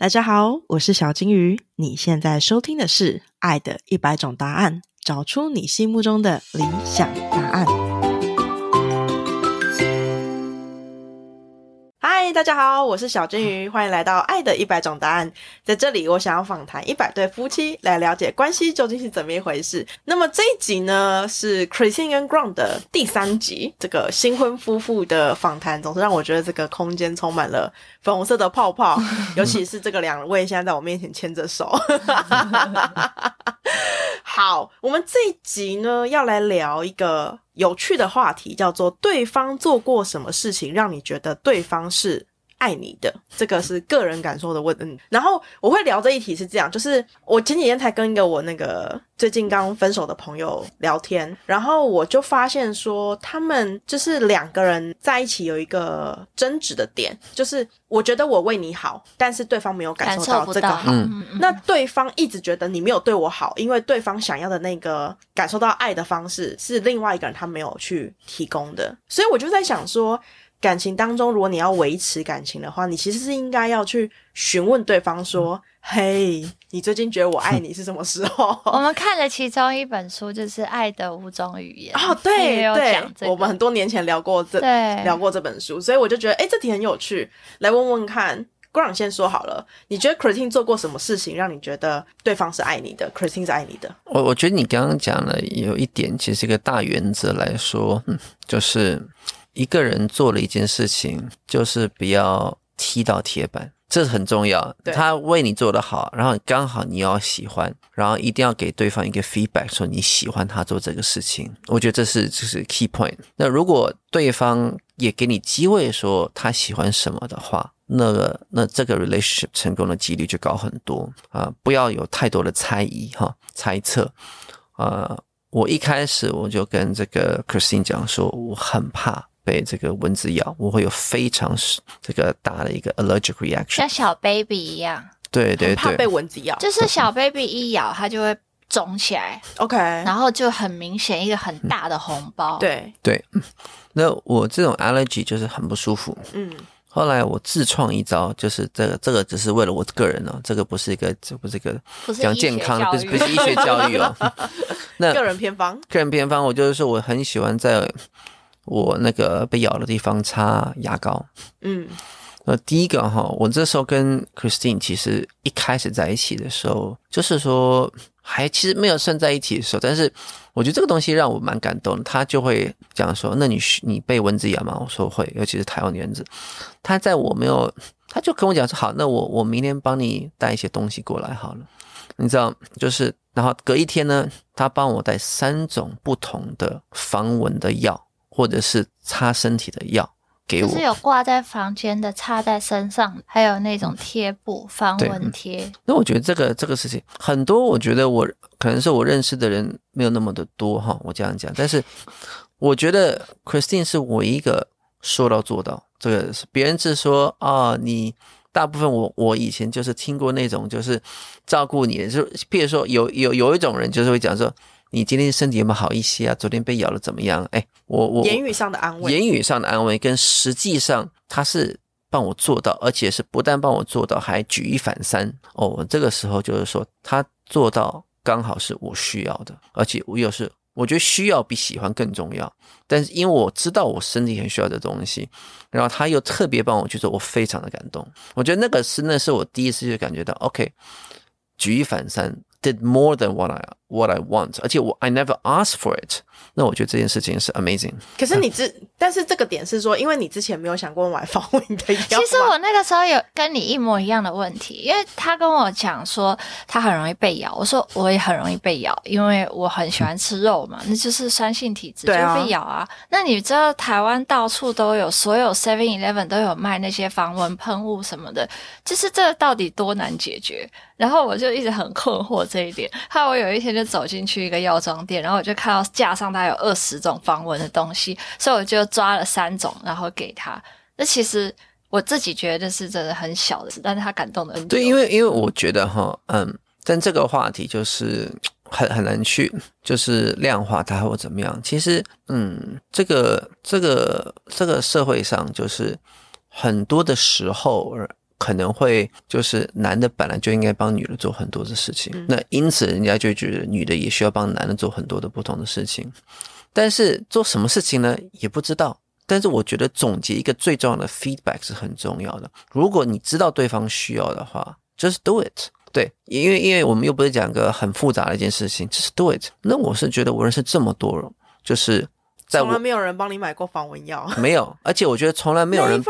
大家好，我是小金鱼。你现在收听的是《爱的一百种答案》，找出你心目中的理想答案。嗨，大家好，我是小金鱼，欢迎来到《爱的一百种答案》。在这里，我想要访谈一百对夫妻，来了解关系究竟是怎么一回事。那么这一集呢，是 Christine 跟 Ground 的第三集。这个新婚夫妇的访谈，总是让我觉得这个空间充满了粉红色的泡泡，尤其是这个两位现在在我面前牵着手。好，我们这一集呢，要来聊一个。有趣的话题叫做“对方做过什么事情让你觉得对方是爱你的”，这个是个人感受的问。嗯，然后我会聊这一题是这样，就是我前几天才跟一个我那个最近刚分手的朋友聊天，然后我就发现说，他们就是两个人在一起有一个争执的点，就是我觉得我为你好，但是对方没有感受到这个好，那对方一直觉得你没有对我好，因为对方想要的那个感受到爱的方式是另外一个人他没有去提供的，所以我就在想说。感情当中，如果你要维持感情的话，你其实是应该要去询问对方说：“嘿，你最近觉得我爱你是什么时候？” 我们看了其中一本书，就是《爱的五种语言》哦，对对，我们很多年前聊过这聊过这本书，所以我就觉得，哎，这题很有趣，来问问看。郭朗先说好了，你觉得 Christine 做过什么事情让你觉得对方是爱你的？Christine 是爱你的？我我觉得你刚刚讲了有一点，其实一个大原则来说，嗯，就是。一个人做了一件事情，就是不要踢到铁板，这是很重要。他为你做的好，然后刚好你要喜欢，然后一定要给对方一个 feedback，说你喜欢他做这个事情。我觉得这是就是 key point。那如果对方也给你机会说他喜欢什么的话，那那这个 relationship 成功的几率就高很多啊！不要有太多的猜疑哈，猜测。呃，我一开始我就跟这个 Christine 讲说，我很怕。被这个蚊子咬，我会有非常这个大的一个 allergic reaction，像小 baby 一样。对对对，怕被蚊子咬，就是小 baby 一咬，它就会肿起来。OK，然后就很明显一个很大的红包。对对，那我这种 allergy 就是很不舒服。嗯，后来我自创一招，就是这个这个只是为了我个人哦，这个不是一个这不是一个讲健康，不是不是医学教育哦。那 个人偏方，个人偏方，我就是说我很喜欢在。我那个被咬的地方擦牙膏，嗯，呃，第一个哈，我这时候跟 Christine 其实一开始在一起的时候，就是说还其实没有算在一起的时候，但是我觉得这个东西让我蛮感动。他就会讲说：“那你你被蚊子咬吗？”我说会，尤其是台湾蚊子。他在我没有，他就跟我讲说：“好，那我我明天帮你带一些东西过来好了。”你知道，就是然后隔一天呢，他帮我带三种不同的防蚊的药。或者是擦身体的药给我，是有挂在房间的，擦在身上，还有那种贴布防蚊贴。那我觉得这个这个事情很多，我觉得我可能是我认识的人没有那么的多哈，我这样讲。但是我觉得 Christine 是唯一一个说到做到，这个是别人是说啊，你大部分我我以前就是听过那种就是照顾你，就譬如说有有有一种人就是会讲说。你今天身体有没有好一些啊？昨天被咬了怎么样？哎，我我言语上的安慰，言语上的安慰跟实际上他是帮我做到，而且是不但帮我做到，还举一反三。哦，我这个时候就是说他做到刚好是我需要的，而且我又是我觉得需要比喜欢更重要。但是因为我知道我身体很需要的东西，然后他又特别帮我去做，我非常的感动。我觉得那个是那是我第一次就感觉到，OK，举一反三。Did more than what I what I want，而且我 I never asked for it。那我觉得这件事情是 amazing。可是你之，但是这个点是说，因为你之前没有想过买防蚊的药。其实我那个时候有跟你一模一样的问题，因为他跟我讲说他很容易被咬，我说我也很容易被咬，因为我很喜欢吃肉嘛，那就是酸性体质就被咬啊。那你知道台湾到处都有，所有 Seven Eleven 都有卖那些防蚊喷雾什么的，就是这到底多难解决？然后我就一直很困惑这一点。后来我有一天就走进去一个药妆店，然后我就看到架上大概有二十种防蚊的东西，所以我就抓了三种，然后给他。那其实我自己觉得是真的很小的事，但是他感动的很。对，因为因为我觉得哈，嗯，但这个话题就是很很难去就是量化它或怎么样。其实，嗯，这个这个这个社会上就是很多的时候。可能会就是男的本来就应该帮女的做很多的事情，那因此人家就觉得女的也需要帮男的做很多的不同的事情，但是做什么事情呢？也不知道。但是我觉得总结一个最重要的 feedback 是很重要的。如果你知道对方需要的话，just do it。对，因为因为我们又不是讲个很复杂的一件事情，just do it。那我是觉得我认识这么多人，就是在从来没有人帮你买过防蚊药，没有。而且我觉得从来没有人，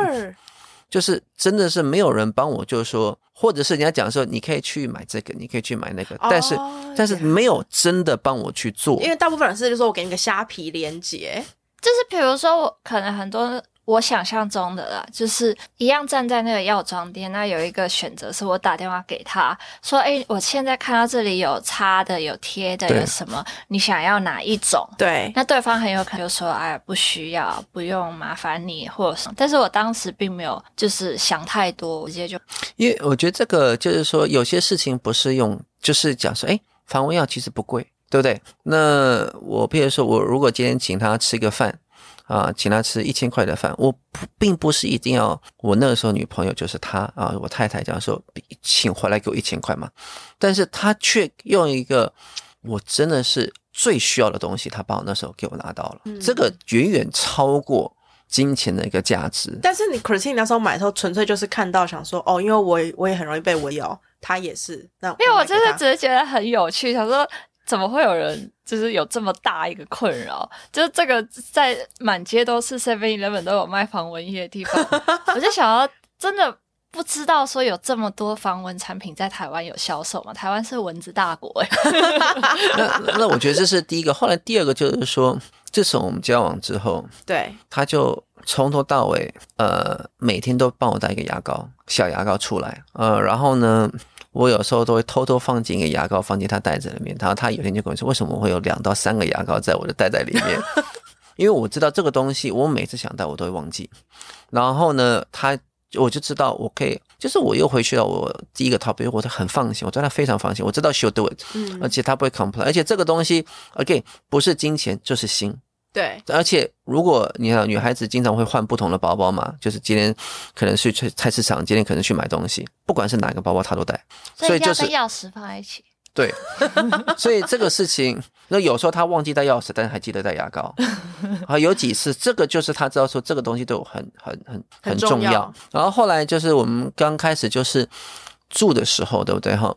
就是真的是没有人帮我，就是说，或者是人家讲说你可以去买这个，你可以去买那个，但是但是没有真的帮我去做。因为大部分人是就说我给你个虾皮链接。就是比如说，我可能很多我想象中的啦，就是一样站在那个药妆店，那有一个选择是我打电话给他说：“哎，我现在看到这里有擦的，有贴的，有什么？你想要哪一种？”对，那对方很有可能就说：“哎，不需要，不用麻烦你，或者什么。”但是我当时并没有就是想太多，我直接就因为我觉得这个就是说，有些事情不是用，就是讲说：“哎，防蚊药其实不贵。”对不对？那我譬如说，我如果今天请他吃个饭，啊，请他吃一千块的饭，我不并不是一定要我那个时候女朋友就是他啊，我太太这样说，请回来给我一千块嘛。但是他却用一个我真的是最需要的东西，他把我那时候给我拿到了，这个远远超过金钱的一个价值。但是你 Christine 那时候买的时候，纯粹就是看到想说，哦，因为我我也很容易被蚊咬，他也是。那因为我真的只是觉得很有趣，想说。怎么会有人就是有这么大一个困扰？就是这个在满街都是 Seven Eleven 都有卖防蚊液的地方，我就想要真的不知道说有这么多防蚊产品在台湾有销售吗？台湾是蚊子大国哎。那那我觉得这是第一个，后来第二个就是说，自从我们交往之后，对，他就从头到尾呃每天都帮我带一个牙膏，小牙膏出来，呃，然后呢。我有时候都会偷偷放进一个牙膏，放进他袋子里面。然后他有天就跟我说：“为什么会有两到三个牙膏在我的袋袋里面？” 因为我知道这个东西，我每次想到我都会忘记。然后呢，他我就知道我可以，就是我又回去了。我第一个 topic，我很放心，我对他非常放心。我知道 she'll do it，嗯，而且他不会 complain。而且这个东西，again，不是金钱就是心。对，而且如果你看女孩子经常会换不同的包包嘛，就是今天可能去菜菜市场，今天可能去买东西，不管是哪个包包她都带，所以就是钥匙放在一起。对，所以这个事情，那有时候她忘记带钥匙，但是还记得带牙膏。啊，有几次这个就是她知道说这个东西对我很很很很重要。然后后来就是我们刚开始就是住的时候，对不对哈？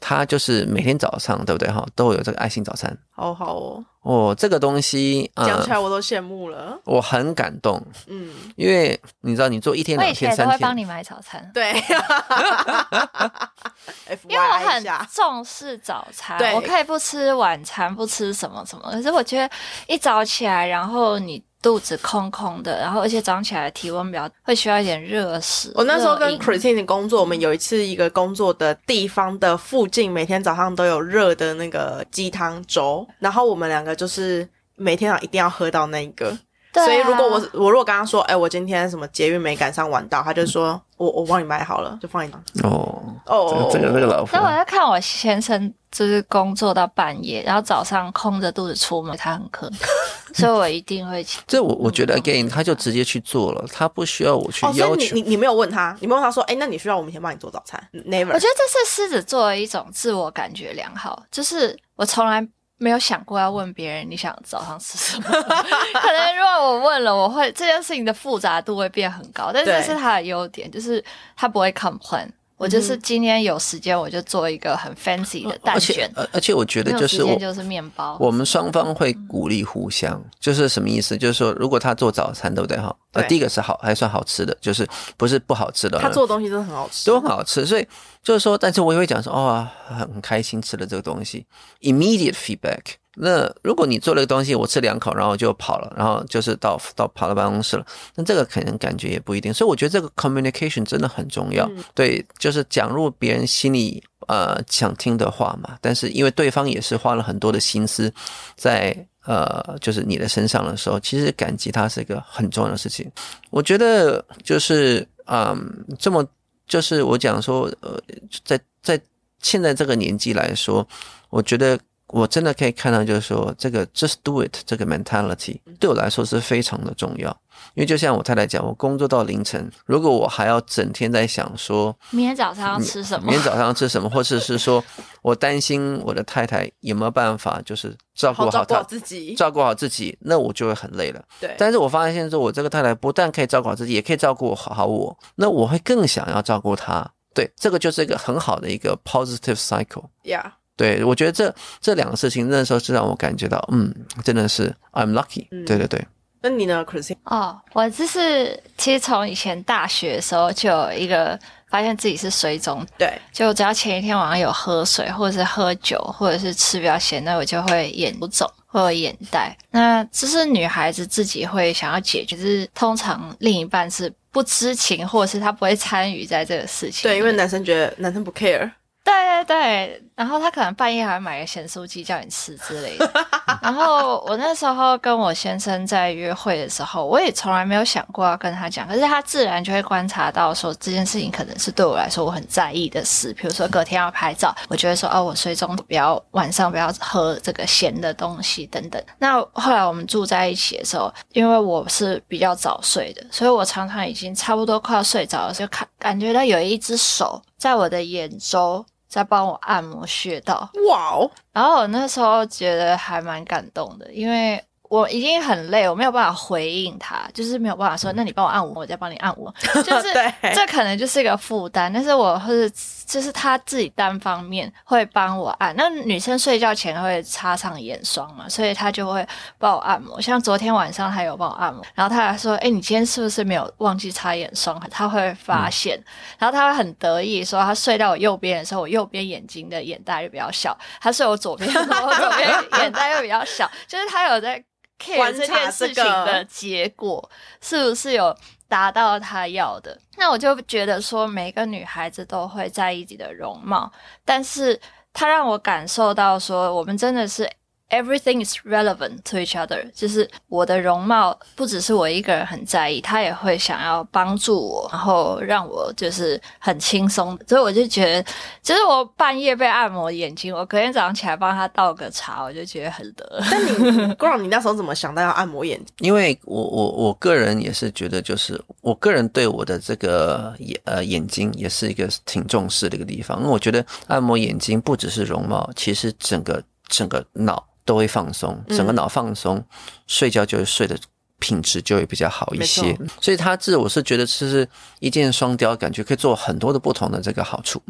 他就是每天早上，对不对哈，都有这个爱心早餐，好好哦。哦，这个东西讲起来我都羡慕了，我很感动。嗯，因为你知道，你做一天两天三天，我会帮你买早餐。对，因为我很重视早餐，我可以不吃晚餐，不吃什么什么。可是我觉得一早起来，然后你。肚子空空的，然后而且早上起来体温比较会需要一点热食。我那时候跟 Christine 工作，我们有一次一个工作的地方的附近，每天早上都有热的那个鸡汤粥，然后我们两个就是每天一定要喝到那个。所以如果我我如果刚刚说，哎，我今天什么捷运没赶上晚到，他就说我我帮你买好了，就放一张。哦哦，这个这个老婆。那我要看我先生，就是工作到半夜，然后早上空着肚子出门，他很渴，所以我一定会。这我我觉得 again，他就直接去做了，他不需要我去要求。你你你没有问他，你没问他说，哎，那你需要我明天帮你做早餐？Never。我觉得这是狮子座的一种自我感觉良好，就是我从来。没有想过要问别人你想早上吃什么，可能如果我问了，我会这件事情的复杂度会变很高。但是这是他的优点，就是他不会 complain。我就是今天有时间，我就做一个很 fancy 的蛋卷。而且我觉得就是我就是面包。我们双方会鼓励互相，就是什么意思？就是说，如果他做早餐，对不对？哈，呃，第一个是好，还算好吃的，就是不是不好吃的。他做的东西都很好吃，都很好吃。所以就是说，但是我也会讲说，哦，很开心吃了这个东西，immediate feedback。那如果你做了个东西，我吃两口，然后就跑了，然后就是到到跑到办公室了，那这个可能感觉也不一定。所以我觉得这个 communication 真的很重要，对，就是讲入别人心里呃想听的话嘛。但是因为对方也是花了很多的心思在呃就是你的身上的时候，其实感激他是一个很重要的事情。我觉得就是嗯这么就是我讲说呃在在现在这个年纪来说，我觉得。我真的可以看到，就是说这个 just do it 这个 mentality 对我来说是非常的重要。因为就像我太太讲，我工作到凌晨，如果我还要整天在想说明天早上要吃什么，明天早上要吃什么，或者是说我担心我的太太有没有办法，就是照顾好她自己，照顾好自己，那我就会很累了。对。但是我发现说，我这个太太不但可以照顾好自己，也可以照顾好我，那我会更想要照顾她。对，这个就是一个很好的一个 positive cycle。Yeah。对，我觉得这这两个事情那时候是让我感觉到，嗯，真的是 I'm lucky。对对对。那你呢，Christine？哦，我就是其实从以前大学的时候就有一个发现自己是水肿，对，就只要前一天晚上有喝水，或者是喝酒，或者是吃比较咸，那我就会眼肿或者眼袋。那这是女孩子自己会想要解决，是通常另一半是不知情，或者是他不会参与在这个事情。对，因为男生觉得男生不 care。对对对，然后他可能半夜还会买个咸酥鸡叫你吃之类的。然后我那时候跟我先生在约会的时候，我也从来没有想过要跟他讲，可是他自然就会观察到说这件事情可能是对我来说我很在意的事。比如说隔天要拍照，我觉得说哦，我睡中不要晚上不要喝这个咸的东西等等。那后来我们住在一起的时候，因为我是比较早睡的，所以我常常已经差不多快要睡着了，就看感觉到有一只手在我的眼周。在帮我按摩穴道，哇哦！然后我那时候觉得还蛮感动的，因为。我已经很累，我没有办法回应他，就是没有办法说，那你帮我按摩，我再帮你按摩，就是这可能就是一个负担。但是我是就是他自己单方面会帮我按。那女生睡觉前会擦上眼霜嘛，所以他就会帮我按摩。像昨天晚上他有帮我按摩，然后他还说：“哎，你今天是不是没有忘记擦眼霜？”他会发现，然后他会很得意说：“他睡到我右边的时候，我右边眼睛的眼袋就比较小；他睡我左边的时候，我左边眼袋又比较小。”就是他有在。看这件事情的结果是不是有达到他要的？那我就觉得说，每个女孩子都会在意自己的容貌，但是他让我感受到说，我们真的是。Everything is relevant to each other，就是我的容貌不只是我一个人很在意，他也会想要帮助我，然后让我就是很轻松。所以我就觉得，就是我半夜被按摩眼睛，我隔天早上起来帮他倒个茶，我就觉得很得。但你，光你那时候怎么想到要按摩眼睛？因为我我我个人也是觉得，就是我个人对我的这个眼呃眼睛也是一个挺重视的一个地方，因为我觉得按摩眼睛不只是容貌，其实整个整个脑。都会放松，整个脑放松，睡觉就会睡的品质就会比较好一些。所以它这我是觉得这是一箭双雕，感觉可以做很多的不同的这个好处。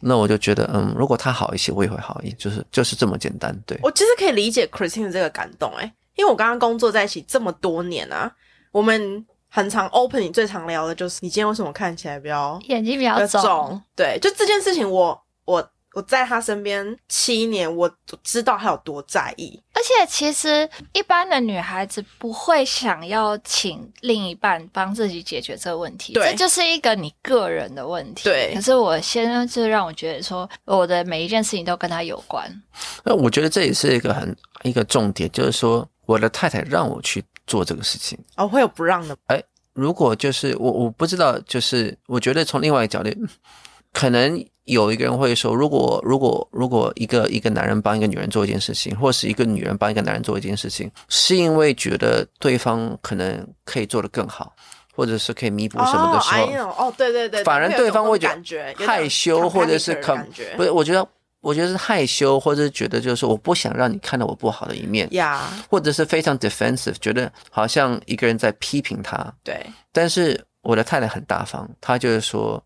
那我就觉得，嗯，如果它好一些，我也会好一些，就是就是这么简单。对我其实可以理解 Christine 这个感动，哎，因为我刚刚工作在一起这么多年啊，我们很常 open，你最常聊的就是你今天为什么看起来比较眼睛比较肿？对，就这件事情，我我。我在他身边七年，我知道他有多在意。而且，其实一般的女孩子不会想要请另一半帮自己解决这个问题，这就是一个你个人的问题。对。可是我先生就让我觉得说，我的每一件事情都跟他有关。那我觉得这也是一个很一个重点，就是说我的太太让我去做这个事情。哦，会有不让的？哎，如果就是我，我不知道，就是我觉得从另外一个角度，可能。有一个人会说，如果如果如果一个一个男人帮一个女人做一件事情，或是一个女人帮一个男人做一件事情，是因为觉得对方可能可以做得更好，或者是可以弥补什么的时候，哦，对对对，反而对方会觉得害羞，或者是不是，我觉得我觉得是害羞，或者是觉得就是说我不想让你看到我不好的一面呀，或者是非常 defensive，觉得好像一个人在批评他，对，但是我的太太很大方，她就是说。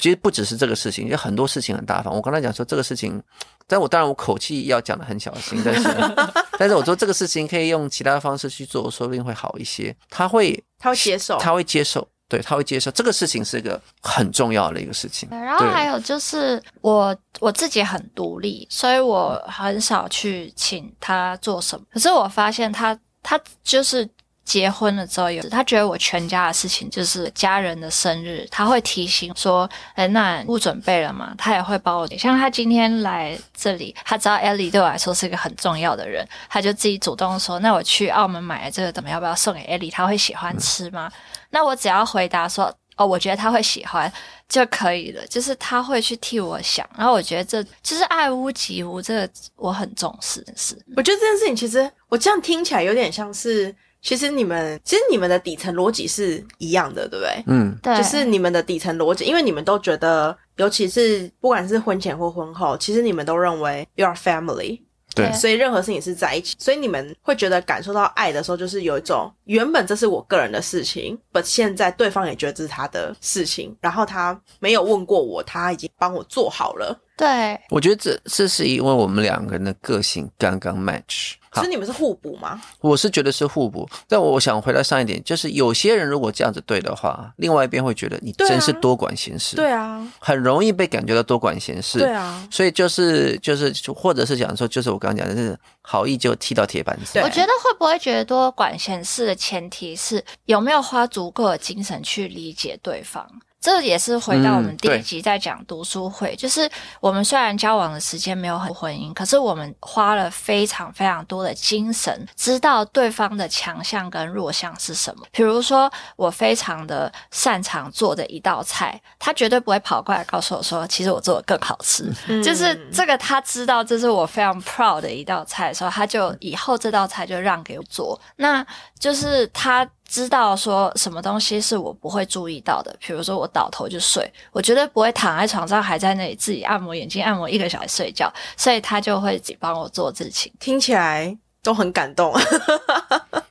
其实不只是这个事情，有很多事情很大方。我刚才讲说这个事情，但我当然我口气要讲的很小心，但是 但是我说这个事情可以用其他方式去做，说不定会好一些。他会他会接受，他会接受，对他会接受这个事情是一个很重要的一个事情。然后还有就是我我自己很独立，所以我很少去请他做什么。可是我发现他他就是。结婚了之后，有他觉得我全家的事情就是家人的生日，他会提醒说：“哎，那不准备了吗？”他也会帮我。像他今天来这里，他知道 Ellie 对我来说是一个很重要的人，他就自己主动说：“那我去澳门买了这个，怎么要不要送给 Ellie？他会喜欢吃吗？”那我只要回答说。哦，我觉得他会喜欢就可以了，就是他会去替我想，然后我觉得这就是爱屋及乌，这个我很重视是。我觉得这件事情其实我这样听起来有点像是，其实你们其实你们的底层逻辑是一样的，对不对？嗯，对，就是你们的底层逻辑，因为你们都觉得，尤其是不管是婚前或婚后，其实你们都认为 you are family。对，所以任何事情是在一起，所以你们会觉得感受到爱的时候，就是有一种原本这是我个人的事情，but 现在对方也觉得这是他的事情，然后他没有问过我，他已经帮我做好了。对，我觉得这这是因为我们两个人的个性刚刚 match。所以你们是互补吗？我是觉得是互补，但我想回到上一点，就是有些人如果这样子对的话，另外一边会觉得你真是多管闲事。对啊，很容易被感觉到多管闲事。对啊，所以就是就是或者是讲说，就是我刚刚讲的是好意就踢到铁板上。我觉得会不会觉得多管闲事的前提是有没有花足够的精神去理解对方。这也是回到我们第一集在讲读书会，就是我们虽然交往的时间没有很婚姻，可是我们花了非常非常多的精神，知道对方的强项跟弱项是什么。比如说，我非常的擅长做的一道菜，他绝对不会跑过来告诉我说，其实我做的更好吃。就是这个，他知道这是我非常 proud 的一道菜的时候，他就以后这道菜就让给我做。那就是他。知道说什么东西是我不会注意到的，比如说我倒头就睡，我绝对不会躺在床上还在那里自己按摩眼睛，按摩一个小时睡觉，所以他就会帮我做事情，听起来都很感动。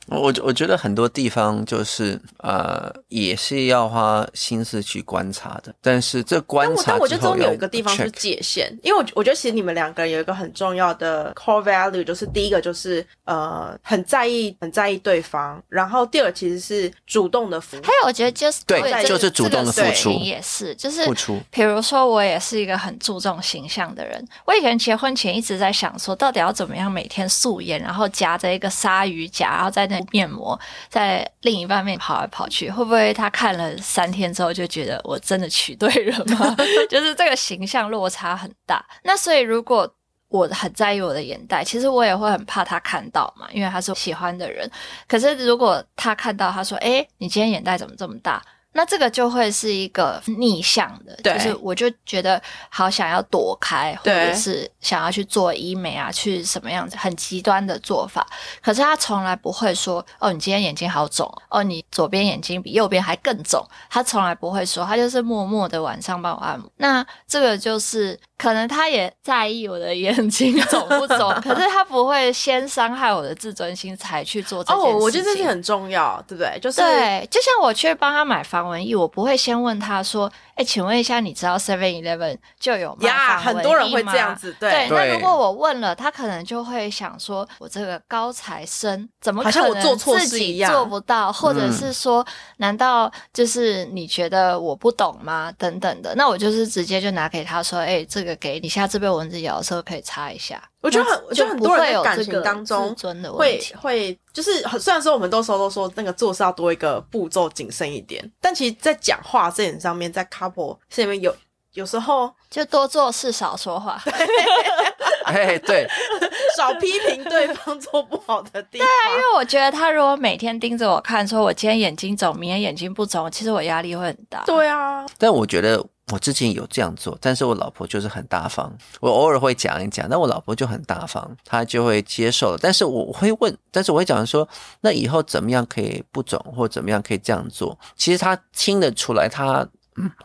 我我觉得很多地方就是呃，也是要花心思去观察的。但是这观察，但我觉得中有一个地方是界限，因为我我觉得其实你们两个人有一个很重要的 core value，就是第一个就是呃很在意很在意对方，然后第二其实是主动的付出。还有我觉得就是对，就是主动的付出也是，就是付出。比如说我也是一个很注重形象的人，我以前结婚前一直在想说，到底要怎么样每天素颜，然后夹着一个鲨鱼夹，然后在那。面膜在另一半面跑来跑去，会不会他看了三天之后就觉得我真的娶对人吗？就是这个形象落差很大。那所以如果我很在意我的眼袋，其实我也会很怕他看到嘛，因为他是喜欢的人。可是如果他看到，他说：“哎，你今天眼袋怎么这么大？”那这个就会是一个逆向的，就是我就觉得好想要躲开，或者是想要去做医美啊，去什么样子很极端的做法。可是他从来不会说：“哦，你今天眼睛好肿哦，你左边眼睛比右边还更肿。”他从来不会说，他就是默默的晚上帮我按摩。那这个就是可能他也在意我的眼睛肿不肿，可是他不会先伤害我的自尊心才去做这件事情。哦，我觉得这是很重要，对不对？就是对，就像我去帮他买房。文艺，我不会先问他说：“哎，请问一下，你知道 Seven Eleven 就有吗呀？很多人会这样子，对。那如果我问了，他可能就会想说：我这个高材生怎么可能自己做不到？或者是说，难道就是你觉得我不懂吗？等等的。那我就是直接就拿给他说：哎，这个给你，下次被蚊子咬的时候可以擦一下。”我觉得很，我觉得很多人在感情当中会会就是，虽然说我们都说都说那个做事要多一个步骤，谨慎一点，但其实，在讲话这点上面，在 couple 里面有有时候就多做事少说话，哎，对，少批评对方做不好的地方。对啊，因为我觉得他如果每天盯着我看，说我今天眼睛肿，明天眼睛不肿，其实我压力会很大。对啊，但我觉得。我之前有这样做，但是我老婆就是很大方。我偶尔会讲一讲，但我老婆就很大方，她就会接受了。但是我会问，但是我会讲说，那以后怎么样可以不肿，或怎么样可以这样做？其实她听得出来，她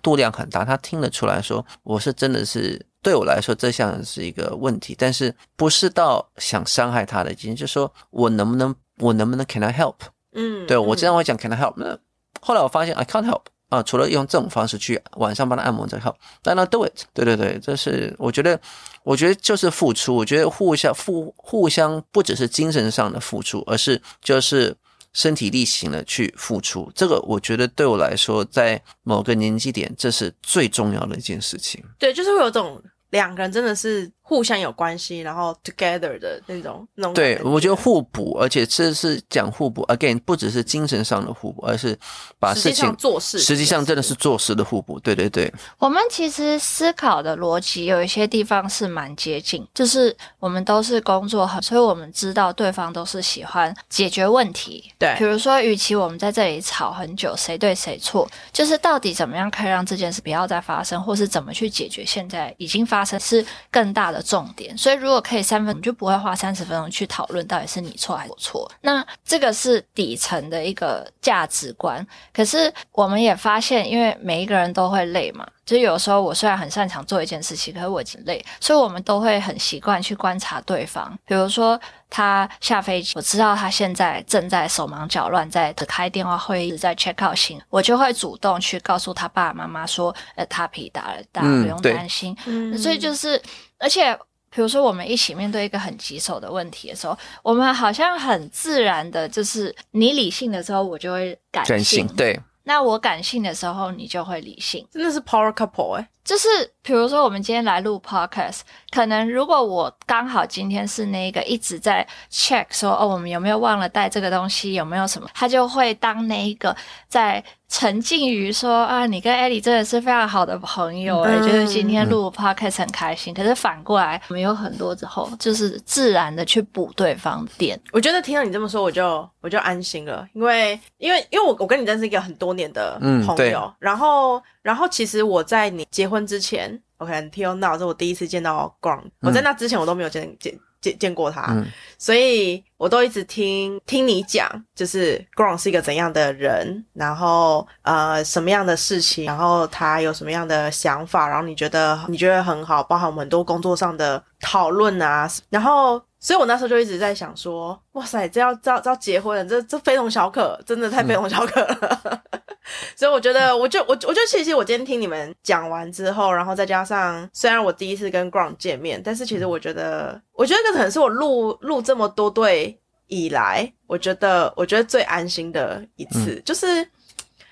度量很大，他听得出来说，我是真的是对我来说这项是一个问题，但是不是到想伤害他的，已经就说我能不能，我能不能 Can I help？嗯，对我经常会讲 Can I help？那后来我发现 I can't help。啊，除了用这种方式去晚上帮他按摩之后，但他 do it，对对对，这是我觉得，我觉得就是付出，我觉得互相互互相不只是精神上的付出，而是就是身体力行的去付出。这个我觉得对我来说，在某个年纪点，这是最重要的一件事情。对，就是会有种两个人真的是。互相有关系，然后 together 的那种那种。对，我觉得互补，而且这是讲互补。Again，不只是精神上的互补，而是把事情做事，实际上真的是做事的互补。对对对。我们其实思考的逻辑有一些地方是蛮接近，就是我们都是工作很，所以我们知道对方都是喜欢解决问题。对，比如说，与其我们在这里吵很久，谁对谁错，就是到底怎么样可以让这件事不要再发生，或是怎么去解决现在已经发生是更大的重点。所以，如果可以三分，你就不会花三十分钟去讨论到底是你错还是我错。那这个是底层的一个价值观。可是，我们也发现，因为每一个人都会累嘛。就有时候我虽然很擅长做一件事情，可是我已经累，所以我们都会很习惯去观察对方。比如说他下飞机，我知道他现在正在手忙脚乱，在开电话会议，在 check out 行，我就会主动去告诉他爸爸妈妈说：“呃，他皮打了，大家不用担心。”所以就是，而且比如说我们一起面对一个很棘手的问题的时候，我们好像很自然的，就是你理性的时候，我就会感性，对。那我感性的时候，你就会理性，真的是 power couple 哎。就是比如说，我们今天来录 podcast，可能如果我刚好今天是那个一直在 check 说哦，我们有没有忘了带这个东西，有没有什么，他就会当那一个在沉浸于说啊，你跟艾莉真的是非常好的朋友哎，就是今天录 podcast 很开心。可是反过来，我们有很多之后，就是自然的去补对方点。我觉得听到你这么说，我就我就安心了，因为因为因为我我跟你认识一个很多年的朋友，然后。然后其实我在你结婚之前，OK，until now 是我第一次见到 Grant。我在那之前我都没有见见见见过他，所以我都一直听听你讲，就是 Grant 是一个怎样的人，然后呃什么样的事情，然后他有什么样的想法，然后你觉得你觉得很好，包含我们很多工作上的讨论啊，然后所以我那时候就一直在想说，哇塞，这要这要这要结婚了，这这非同小可，真的太非同小可了。所以我觉得，我就我我觉得，其实我今天听你们讲完之后，然后再加上，虽然我第一次跟 Ground 见面，但是其实我觉得，我觉得这可能是我录录这么多对以来，我觉得我觉得最安心的一次，就是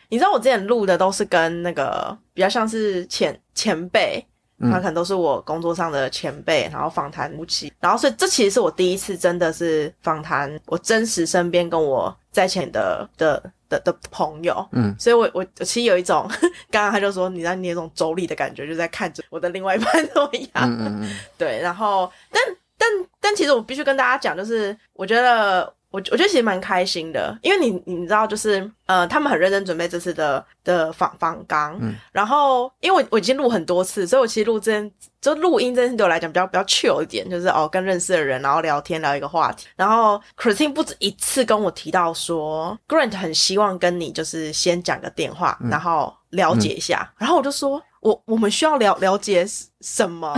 你知道，我之前录的都是跟那个比较像是前前辈。他可能都是我工作上的前辈，然后访谈夫妻，然后所以这其实是我第一次真的是访谈我真实身边跟我在前的的的的朋友，嗯，所以我我其实有一种 刚刚他就说你让你有种妯娌的感觉，就在看着我的另外一半怎么样，嗯嗯。对，然后但但但其实我必须跟大家讲，就是我觉得。我我觉得其实蛮开心的，因为你你知道，就是呃，他们很认真准备这次的的访访纲，然后因为我我已经录很多次，所以我其实录这就录音这件事对我来讲比较比较 chill 一点，就是哦跟认识的人然后聊天聊一个话题，然后 Christine 不止一次跟我提到说，Grant 很希望跟你就是先讲个电话，然后了解一下，然后我就说。我我们需要了了解什么？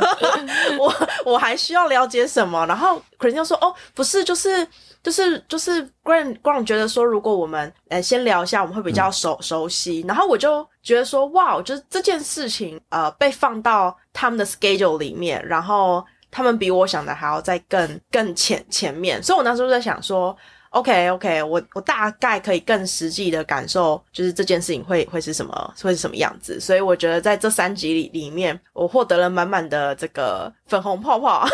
我我还需要了解什么？然后 Chris 就说：“哦，不是，就是就是就是 Grant Grant 觉得说，如果我们呃先聊一下，我们会比较熟熟悉。然后我就觉得说，哇，就是这件事情呃被放到他们的 schedule 里面，然后他们比我想的还要再更更前前面。所以我那时候在想说。” OK，OK，我我大概可以更实际的感受，就是这件事情会会是什么，会是什么样子。所以我觉得在这三集里里面，我获得了满满的这个粉红泡泡，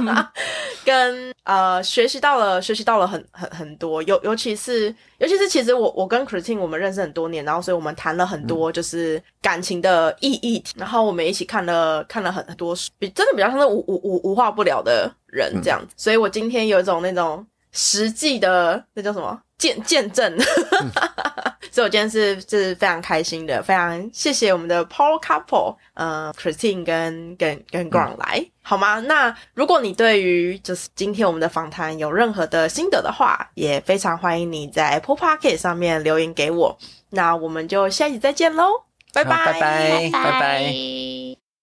跟呃学习到了学习到了很很很多。尤尤其是尤其是其实我我跟 Christine 我们认识很多年，然后所以我们谈了很多就是感情的意义，然后我们一起看了看了很多书，比真的比较像是无无无无话不聊的人这样子。所以我今天有一种那种。实际的那叫什么见见证，所以我今天是是非常开心的，非常谢谢我们的 Power Couple，呃，Christine 跟跟跟 Grant 来，好吗？那如果你对于就是今天我们的访谈有任何的心得的话，也非常欢迎你在 Apple Podcast 上面留言给我。那我们就下一集再见喽，拜拜拜拜拜拜。